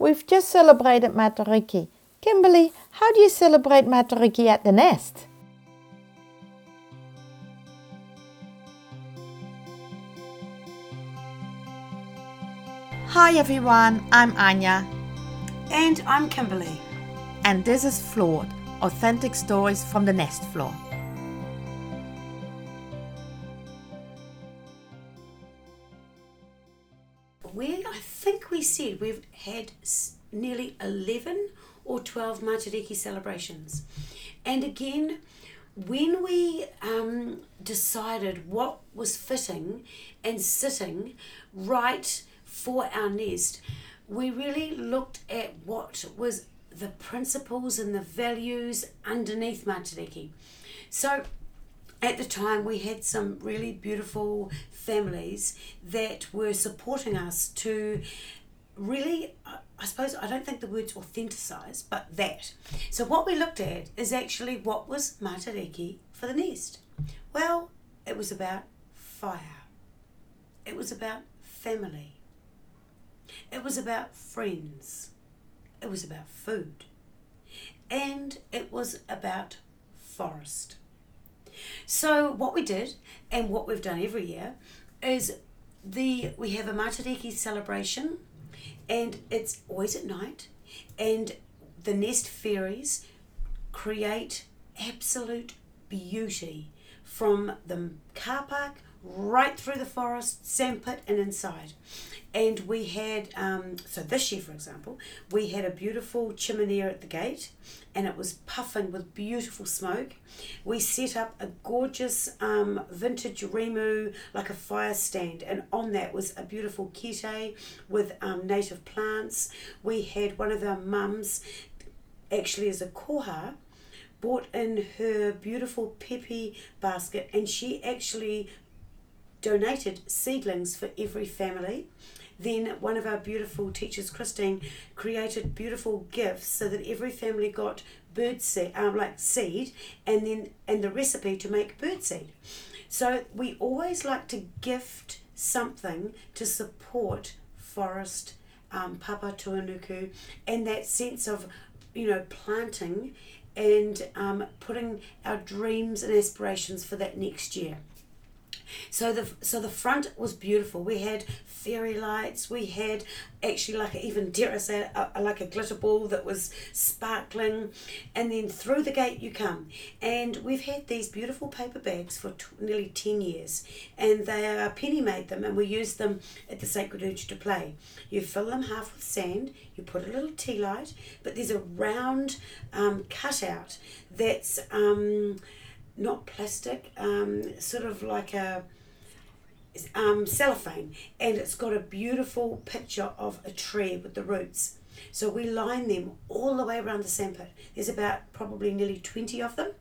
We've just celebrated Matariki. Kimberly, how do you celebrate Matariki at the nest? Hi everyone, I'm Anya. And I'm Kimberly. And this is Flawed Authentic Stories from the Nest Floor. We, I think we said we've had nearly 11 or 12 Matariki celebrations. And again, when we um, decided what was fitting and sitting right for our nest, we really looked at what was the principles and the values underneath Matariki. So at the time we had some really beautiful families that were supporting us to really I suppose I don't think the word's authenticize, but that. So what we looked at is actually what was Matariki for the nest. Well, it was about fire. It was about family. It was about friends. It was about food. And it was about forest. So what we did, and what we've done every year, is the we have a Matariki celebration, and it's always at night, and the nest fairies create absolute beauty from the car park right through the forest, sandpit, and inside. And we had, um, so this year, for example, we had a beautiful chimney at the gate and it was puffing with beautiful smoke. We set up a gorgeous um, vintage Rimu, like a fire stand, and on that was a beautiful kete with um, native plants. We had one of our mums, actually as a koha, bought in her beautiful pepe basket and she actually donated seedlings for every family. Then one of our beautiful teachers, Christine, created beautiful gifts so that every family got bird seed, um, like seed, and then and the recipe to make bird seed. So we always like to gift something to support forest, um, Papatūānuku, and that sense of, you know, planting and um, putting our dreams and aspirations for that next year. So the so the front was beautiful. We had fairy lights. We had actually like even dare I say a, a, like a glitter ball that was sparkling, and then through the gate you come, and we've had these beautiful paper bags for t- nearly ten years, and they are Penny made them, and we use them at the Sacred Urge to play. You fill them half with sand. You put a little tea light, but there's a round um, cutout that's. Um, not plastic, um, sort of like a um, cellophane, and it's got a beautiful picture of a tree with the roots. So we line them all the way around the sandpit. There's about probably nearly 20 of them.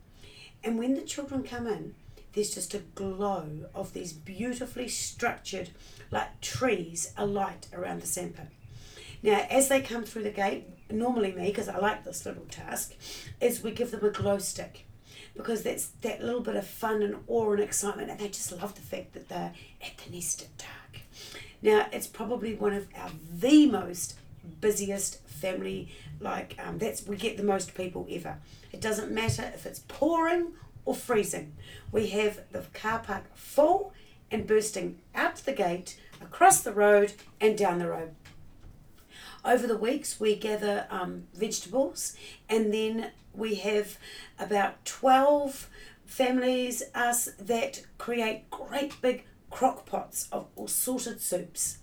And when the children come in, there's just a glow of these beautifully structured, like trees, alight around the sandpit. Now, as they come through the gate, normally me, because I like this little task, is we give them a glow stick because that's that little bit of fun and awe and excitement, and they just love the fact that they're at the nest at dark. Now, it's probably one of our the most busiest family. Like um, that's we get the most people ever. It doesn't matter if it's pouring or freezing. We have the car park full and bursting out the gate, across the road, and down the road. Over the weeks, we gather um, vegetables and then we have about 12 families, us, that create great big crock pots of all sorted soups.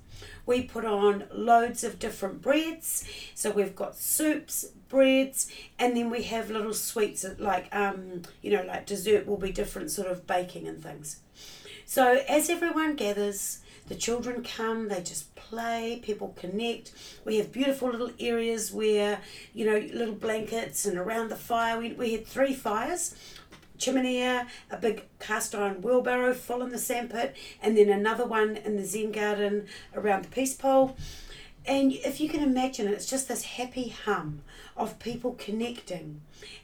We put on loads of different breads. So we've got soups, breads, and then we have little sweets like, um, you know, like dessert will be different sort of baking and things. So as everyone gathers, the children come, they just play, people connect. We have beautiful little areas where, you know, little blankets and around the fire. We, we had three fires chimney, a big cast iron wheelbarrow full in the sandpit, and then another one in the Zen garden around the peace pole. And if you can imagine it, it's just this happy hum of people connecting.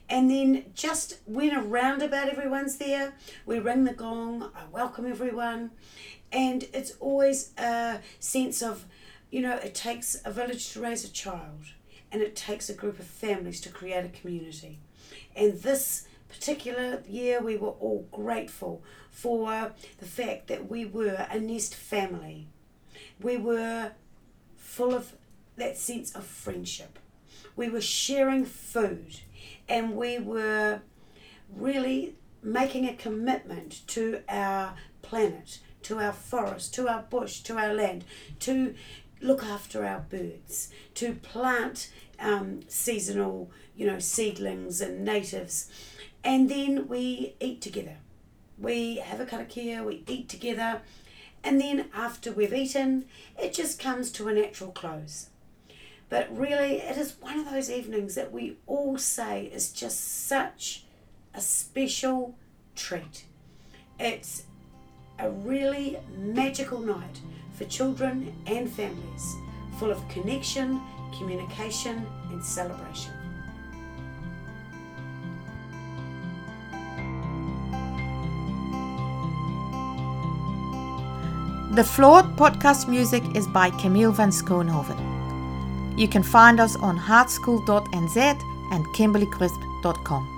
And then just when around about everyone's there, we ring the gong, I welcome everyone, and it's always a sense of you know, it takes a village to raise a child, and it takes a group of families to create a community. And this particular year, we were all grateful for the fact that we were a nest family. We were full of that sense of friendship. We were sharing food, and we were really making a commitment to our planet, to our forest, to our bush, to our land, to look after our birds, to plant um, seasonal, you know, seedlings and natives, and then we eat together. We have a karakia, we eat together, and then after we've eaten, it just comes to a natural close. But really, it is one of those evenings that we all say is just such a special treat. It's a really magical night for children and families, full of connection, communication, and celebration. The Flawed podcast music is by Camille van Schoonhoven. You can find us on heartschool.nz and kimberlycrisp.com.